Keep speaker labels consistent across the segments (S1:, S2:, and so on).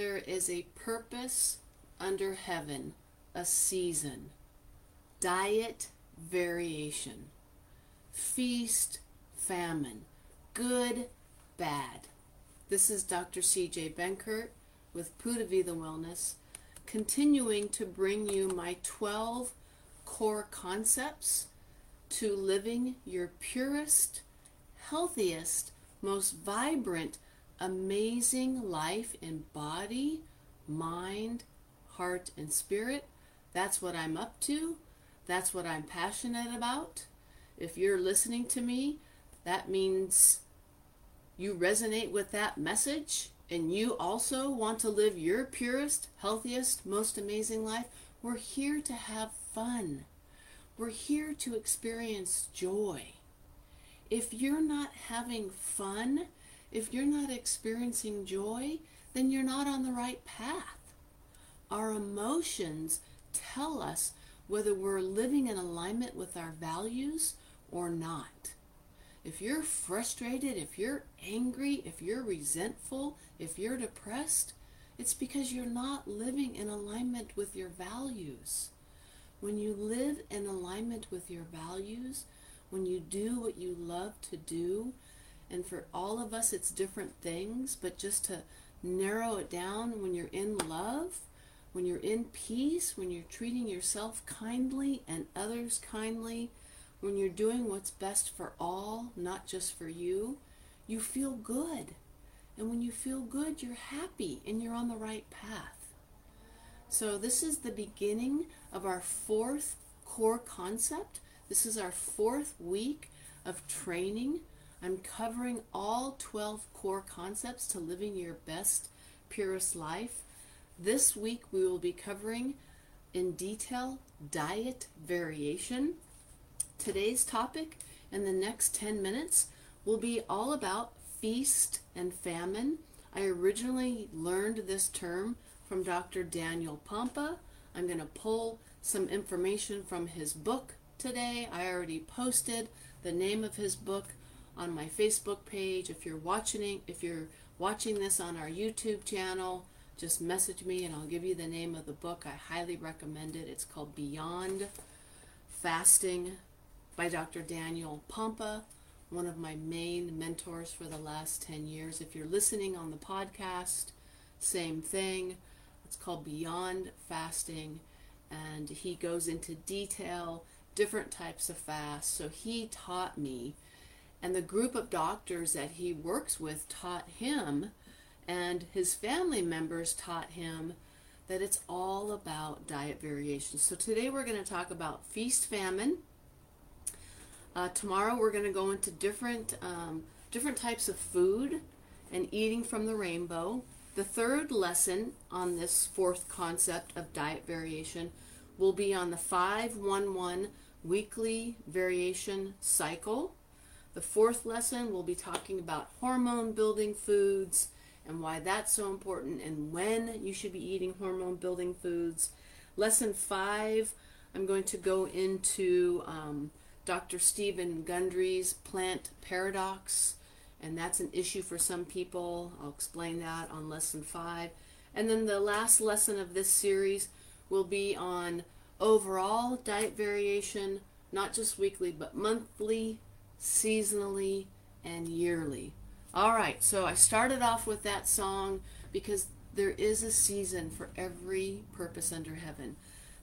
S1: There is a purpose under heaven, a season, diet variation, feast, famine, good, bad. This is Dr. CJ Benkert with Pura Vida Wellness, continuing to bring you my 12 core concepts to living your purest, healthiest, most vibrant, amazing life in body, mind, heart, and spirit. That's what I'm up to. That's what I'm passionate about. If you're listening to me, that means you resonate with that message and you also want to live your purest, healthiest, most amazing life. We're here to have fun. We're here to experience joy. If you're not having fun, if you're not experiencing joy, then you're not on the right path. Our emotions tell us whether we're living in alignment with our values or not. If you're frustrated, if you're angry, if you're resentful, if you're depressed, it's because you're not living in alignment with your values. When you live in alignment with your values, when you do what you love to do, and for all of us it's different things, but just to narrow it down, when you're in love, when you're in peace, when you're treating yourself kindly and others kindly, when you're doing what's best for all, not just for you, you feel good. And when you feel good, you're happy and you're on the right path. So, this is the beginning of our fourth core concept. This is our fourth week of training. I'm covering all 12 core concepts to living your best, purest life. This week, we will be covering in detail diet variation. Today's topic in the next 10 minutes will be all about feast and famine. I originally learned this term from Dr. Daniel Pompa. I'm going to pull some information from his book today. I already posted the name of his book on my Facebook page. If you're watching if you're watching this on our YouTube channel, just message me and I'll give you the name of the book. I highly recommend it. It's called Beyond Fasting by Dr. Daniel Pompa, one of my main mentors for the last 10 years. If you're listening on the podcast, same thing. It's called Beyond Fasting, and he goes into detail, different types of fast. So he taught me, and the group of doctors that he works with taught him, and his family members taught him that it's all about diet variation. So today we're going to talk about feast famine. Uh, tomorrow we're going to go into different um, different types of food and eating from the rainbow. The third lesson on this fourth concept of diet variation will be on the 511 weekly variation cycle. The fourth lesson we'll be talking about hormone building foods and why that's so important and when you should be eating hormone building foods. Lesson five, I'm going to go into um, Dr. Stephen Gundry's plant paradox and that's an issue for some people. I'll explain that on lesson five. And then the last lesson of this series will be on overall diet variation, not just weekly, but monthly, seasonally, and yearly. All right, so I started off with that song because there is a season for every purpose under heaven.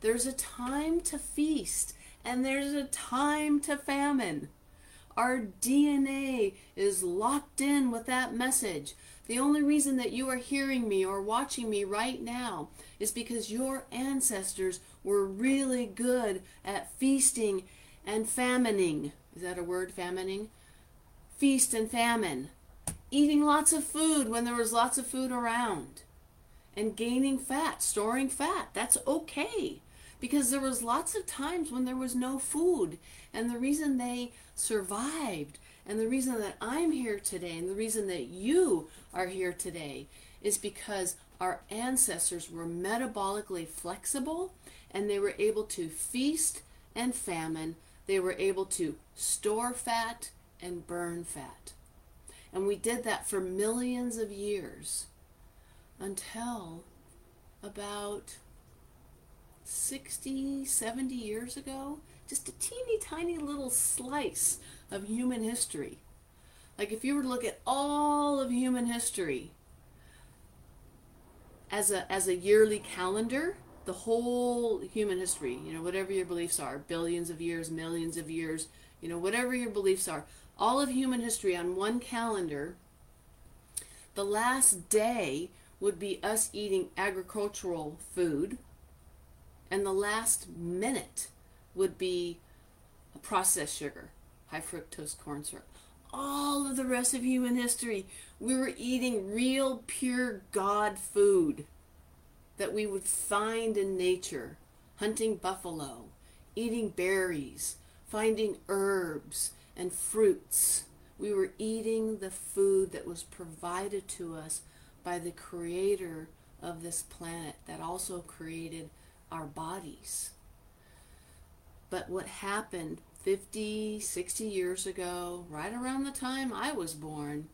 S1: There's a time to feast, and there's a time to famine. Our DNA is locked in with that message. The only reason that you are hearing me or watching me right now is because your ancestors were really good at feasting and famining. Is that a word, famining? Feast and famine. Eating lots of food when there was lots of food around. And gaining fat, storing fat. That's okay because there was lots of times when there was no food and the reason they survived and the reason that I'm here today and the reason that you are here today is because our ancestors were metabolically flexible and they were able to feast and famine. They were able to store fat and burn fat. And we did that for millions of years until about 60, 70 years ago. Just a teeny tiny little slice of human history. Like if you were to look at all of human history as a as a yearly calendar, the whole human history, you know, whatever your beliefs are, billions of years, millions of years, you know, whatever your beliefs are, all of human history on one calendar, the last day would be us eating agricultural food, and the last minute would be processed sugar, high fructose corn syrup. All of the rest of human history, we were eating real, pure God food that we would find in nature, hunting buffalo, eating berries, finding herbs and fruits. We were eating the food that was provided to us by the creator of this planet that also created our bodies. But what happened 50, 60 years ago, right around the time I was born,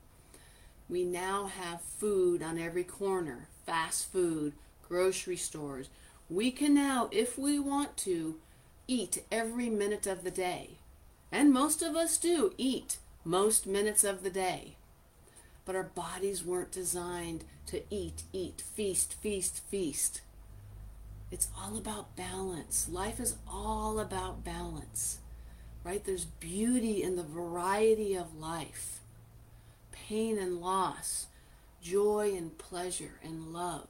S1: we now have food on every corner fast food, grocery stores. We can now, if we want to, eat every minute of the day. And most of us do eat most minutes of the day. But our bodies weren't designed to eat, eat, feast, feast, feast. It's all about balance. Life is all about balance, right? There's beauty in the variety of life pain and loss, joy and pleasure and love.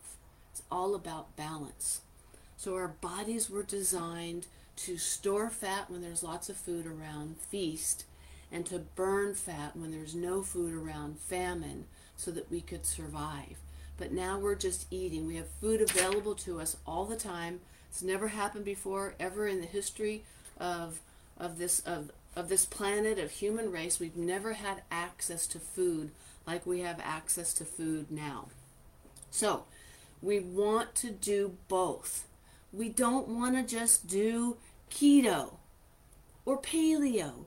S1: It's all about balance. So our bodies were designed to store fat when there's lots of food around, feast, and to burn fat when there's no food around, famine, so that we could survive. But now we're just eating. We have food available to us all the time. It's never happened before, ever in the history of of this of of this planet of human race. We've never had access to food like we have access to food now. So, we want to do both. We don't want to just do keto or paleo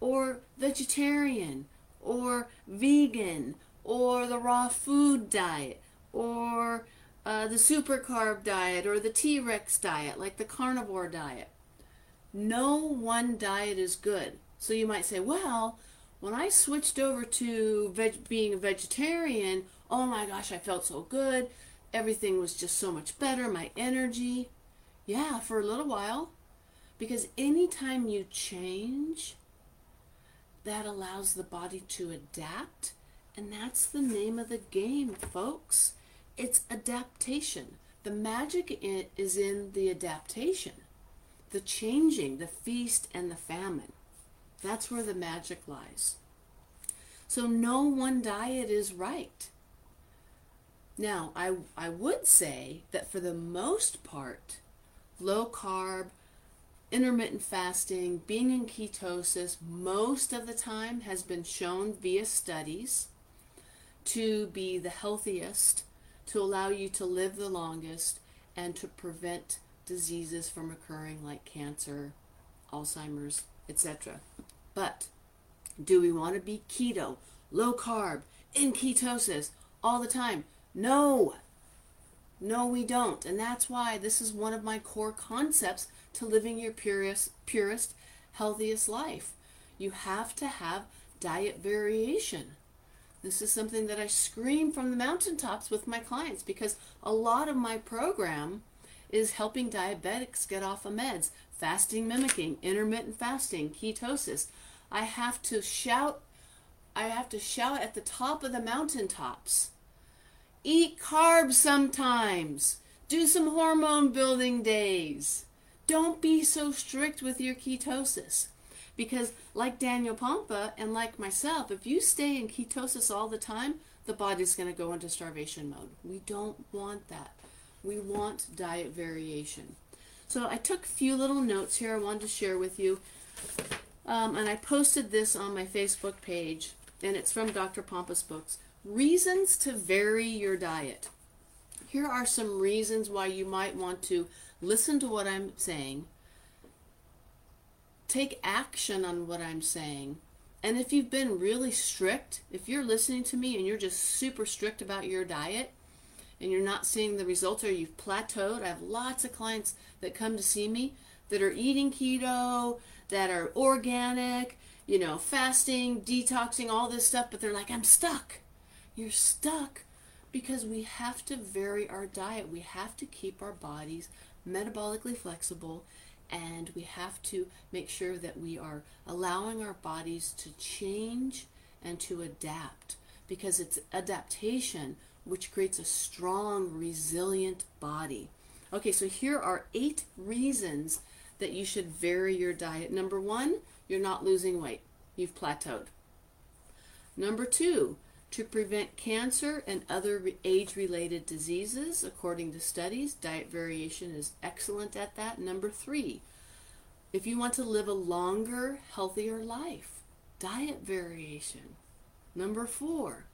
S1: or vegetarian or vegan or the raw food diet or uh, the super carb diet or the T Rex diet, like the carnivore diet. No one diet is good. So you might say, well, when I switched over to veg- being a vegetarian, oh my gosh, I felt so good. Everything was just so much better, my energy. Yeah, for a little while. Because anytime you change, that allows the body to adapt. And that's the name of the game, folks. It's adaptation. The magic is in the adaptation, the changing, the feast and the famine. That's where the magic lies. So no one diet is right. Now, I, I would say that for the most part, low carb, intermittent fasting, being in ketosis, most of the time has been shown via studies to be the healthiest to allow you to live the longest and to prevent diseases from occurring like cancer, Alzheimer's, etc. But do we want to be keto, low carb, in ketosis all the time? No. No, we don't. And that's why this is one of my core concepts to living your purest, purest healthiest life. You have to have diet variation. This is something that I scream from the mountaintops with my clients because a lot of my program is helping diabetics get off of meds, fasting mimicking, intermittent fasting, ketosis. I have to shout I have to shout at the top of the mountaintops. Eat carbs sometimes. Do some hormone building days. Don't be so strict with your ketosis. Because, like Daniel Pompa and like myself, if you stay in ketosis all the time, the body's going to go into starvation mode. We don't want that. We want diet variation. So, I took a few little notes here I wanted to share with you. Um, and I posted this on my Facebook page, and it's from Dr. Pompa's books Reasons to Vary Your Diet. Here are some reasons why you might want to listen to what I'm saying take action on what I'm saying. And if you've been really strict, if you're listening to me and you're just super strict about your diet, and you're not seeing the results or you've plateaued. I have lots of clients that come to see me that are eating keto, that are organic, you know, fasting, detoxing, all this stuff, but they're like, I'm stuck. You're stuck because we have to vary our diet. We have to keep our bodies metabolically flexible and we have to make sure that we are allowing our bodies to change and to adapt because it's adaptation which creates a strong, resilient body. Okay, so here are eight reasons that you should vary your diet. Number one, you're not losing weight, you've plateaued. Number two, to prevent cancer and other age related diseases, according to studies, diet variation is excellent at that. Number three, if you want to live a longer, healthier life, diet variation. Number four,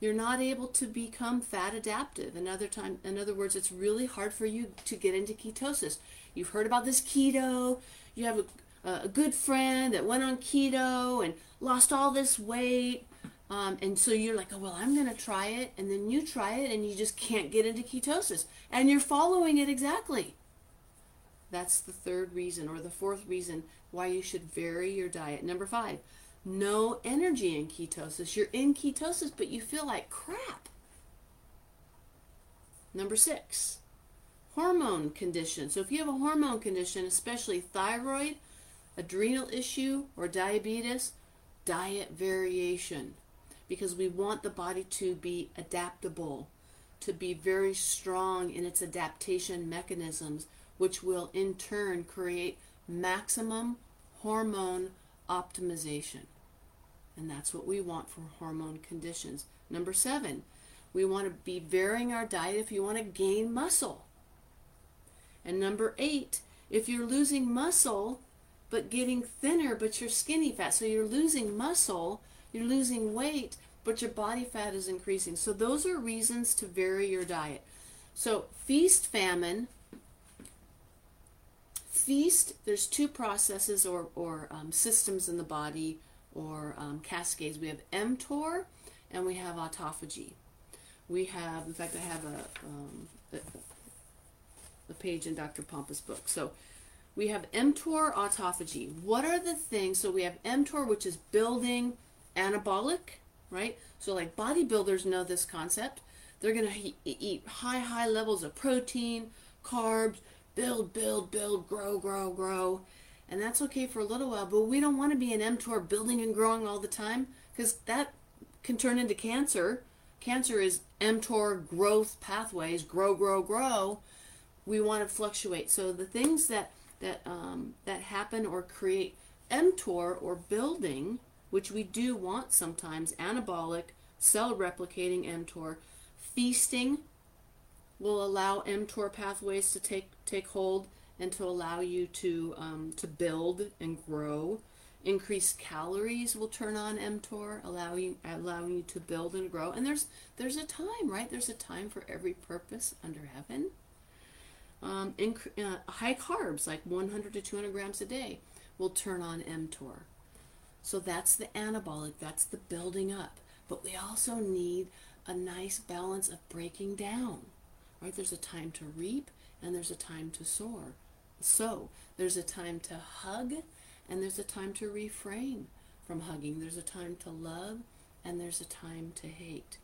S1: you're not able to become fat adaptive. In other time, in other words, it's really hard for you to get into ketosis. You've heard about this keto. You have a, a good friend that went on keto and lost all this weight. Um, and so you're like, oh, well, I'm going to try it. And then you try it and you just can't get into ketosis. And you're following it exactly. That's the third reason or the fourth reason why you should vary your diet. Number five, no energy in ketosis. You're in ketosis, but you feel like crap. Number six, hormone condition. So if you have a hormone condition, especially thyroid, adrenal issue, or diabetes, diet variation. Because we want the body to be adaptable, to be very strong in its adaptation mechanisms, which will in turn create maximum hormone optimization. And that's what we want for hormone conditions. Number seven, we want to be varying our diet if you want to gain muscle. And number eight, if you're losing muscle but getting thinner but you're skinny fat, so you're losing muscle, you're losing weight, but your body fat is increasing. So those are reasons to vary your diet. So feast famine. Feast, there's two processes or, or um, systems in the body or um, cascades. We have mTOR and we have autophagy. We have, in fact, I have a, um, a, a page in Dr. Pompa's book. So we have mTOR, autophagy. What are the things? So we have mTOR, which is building anabolic, right? So like bodybuilders know this concept. They're going to eat high, high levels of protein, carbs, build, build, build, grow, grow, grow and that's okay for a little while, but we don't want to be an mTOR building and growing all the time because that can turn into cancer. Cancer is mTOR growth pathways, grow, grow, grow. We want to fluctuate. So the things that that um, that happen or create mTOR or building, which we do want sometimes, anabolic, cell replicating mTOR, feasting will allow mTOR pathways to take take hold and to allow you to um, to build and grow. Increased calories will turn on mTOR, allowing allowing you to build and grow. And there's there's a time, right? There's a time for every purpose under heaven. Um, inc- uh, high carbs, like 100 to 200 grams a day, will turn on mTOR. So that's the anabolic, that's the building up. But we also need a nice balance of breaking down. Right? There's a time to reap and there's a time to soar. So there's a time to hug and there's a time to refrain from hugging. There's a time to love and there's a time to hate.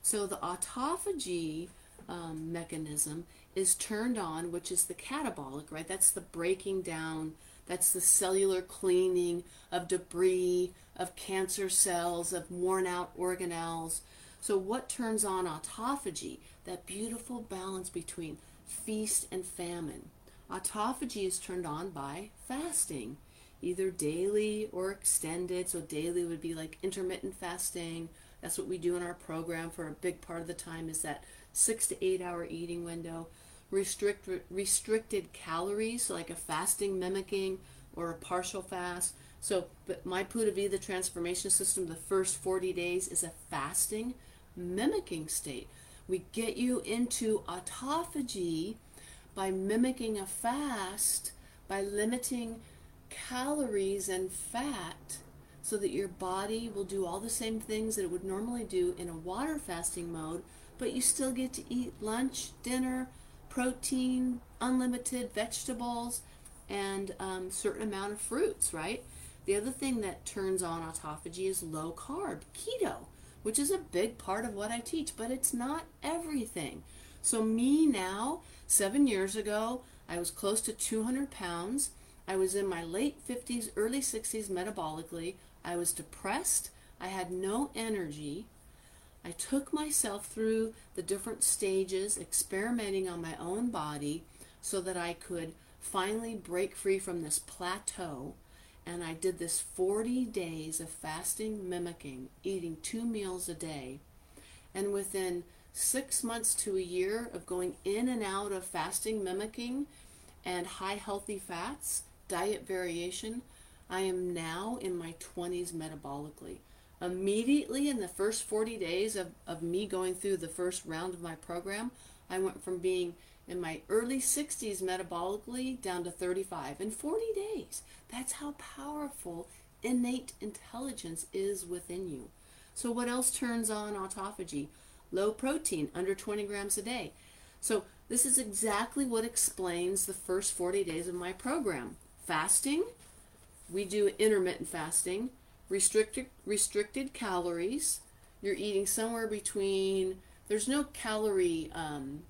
S1: So the autophagy um, mechanism is turned on, which is the catabolic, right? That's the breaking down, that's the cellular cleaning of debris, of cancer cells, of worn out organelles. So, what turns on autophagy? That beautiful balance between feast and famine. Autophagy is turned on by fasting, either daily or extended. So daily would be like intermittent fasting. That's what we do in our program for a big part of the time is that six to eight hour eating window. Restrict restricted calories, like a fasting mimicking or a partial fast. So, but my Pura Vida transformation system, the first 40 days is a fasting mimicking state. We get you into autophagy by mimicking a fast, by limiting calories and fat, so that your body will do all the same things that it would normally do in a water fasting mode, but you still get to eat lunch, dinner, protein, unlimited vegetables, and um, certain amount of fruits, right? The other thing that turns on autophagy is low carb, keto, which is a big part of what I teach, but it's not everything. So, me now, seven years ago, I was close to 200 pounds. I was in my late 50s, early 60s metabolically. I was depressed. I had no energy. I took myself through the different stages, experimenting on my own body so that I could finally break free from this plateau. And I did this 40 days of fasting, mimicking, eating two meals a day. And within six months to a year of going in and out of fasting, mimicking, and high healthy fats, diet variation, I am now in my 20s metabolically. Immediately in the first 40 days of, of me going through the first round of my program, I went from being in my early 60s metabolically down to 35 in 40 days. That's how powerful innate intelligence is within you. So, what else turns on autophagy? Low protein, under 20 grams a day. So, this is exactly what explains the first 40 days of my program. Fasting, we do intermittent fasting, restricted restricted calories. You're eating somewhere between there's no calorie um,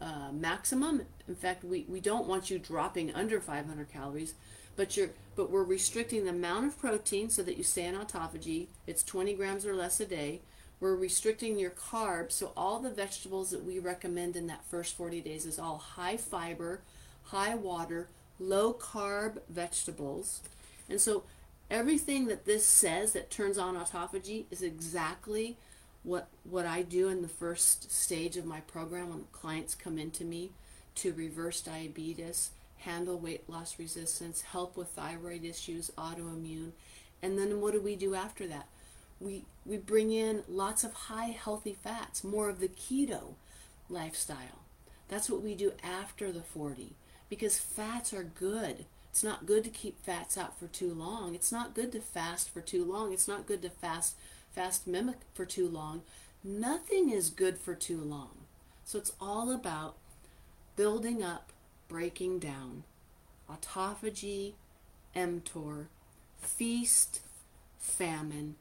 S1: uh, maximum. In fact, we, we don't want you dropping under 500 calories, but you're but we're restricting the amount of protein so that you stay in autophagy. It's 20 grams or less a day. We're restricting your carbs, so all the vegetables that we recommend in that first 40 days is all high fiber, high water, low carb vegetables. And so everything that this says that turns on autophagy is exactly what what I do in the first stage of my program when clients come into me to reverse diabetes, handle weight loss resistance, help with thyroid issues, autoimmune, and then what do we do after that? We we bring in lots of high healthy fats, more of the keto lifestyle. That's what we do after the 40 because fats are good. It's not good to keep fats out for too long. It's not good to fast for too long. It's not good to fast fast mimic for too long. Nothing is good for too long. So it's all about building up, breaking down. Autophagy, mTOR, feast, famine,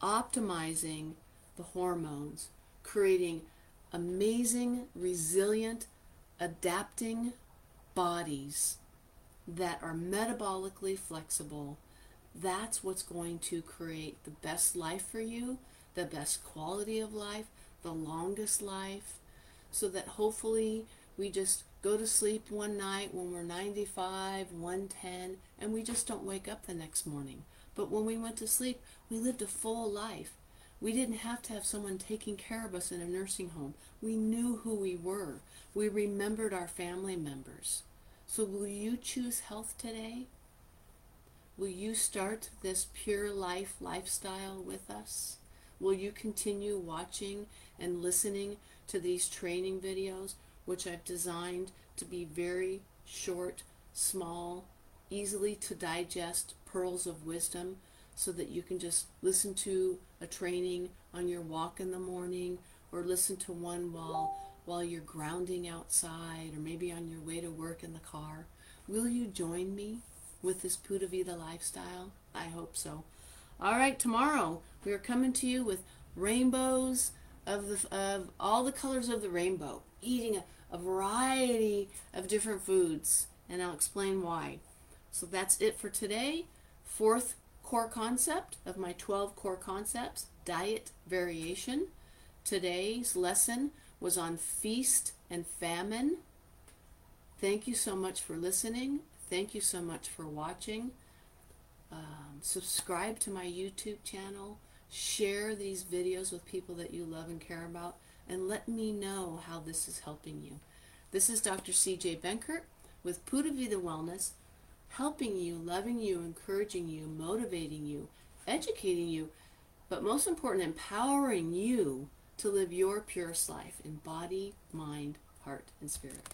S1: optimizing the hormones, creating amazing, resilient, adapting bodies that are metabolically flexible, that's what's going to create the best life for you, the best quality of life, the longest life, so that hopefully we just go to sleep one night when we're 95, 110, and we just don't wake up the next morning. But when we went to sleep, we lived a full life. We didn't have to have someone taking care of us in a nursing home. We knew who we were. We remembered our family members. So, will you choose health today? Will you start this pure life lifestyle with us? Will you continue watching and listening to these training videos, which I've designed to be very short, small, easily to digest pearls of wisdom so that you can just listen to a training on your walk in the morning or listen to one while while you're grounding outside or maybe on your way to work in the car. Will you join me with this Pura Vida lifestyle? I hope so. All right, tomorrow we are coming to you with rainbows of the of all the colors of the rainbow, eating a, a variety of different foods, and I'll explain why. So that's it for today. Fourth core concept of my 12 core concepts, diet variation. Today's lesson was on feast and famine. Thank you so much for listening. Thank you so much for watching. Um, subscribe to my YouTube channel. Share these videos with people that you love and care about. And let me know how this is helping you. This is Dr. CJ Benkert with Pura Vida Wellness, helping you, loving you, encouraging you, motivating you, educating you, but most important, empowering you to live your purest life in body, mind, heart, and spirit.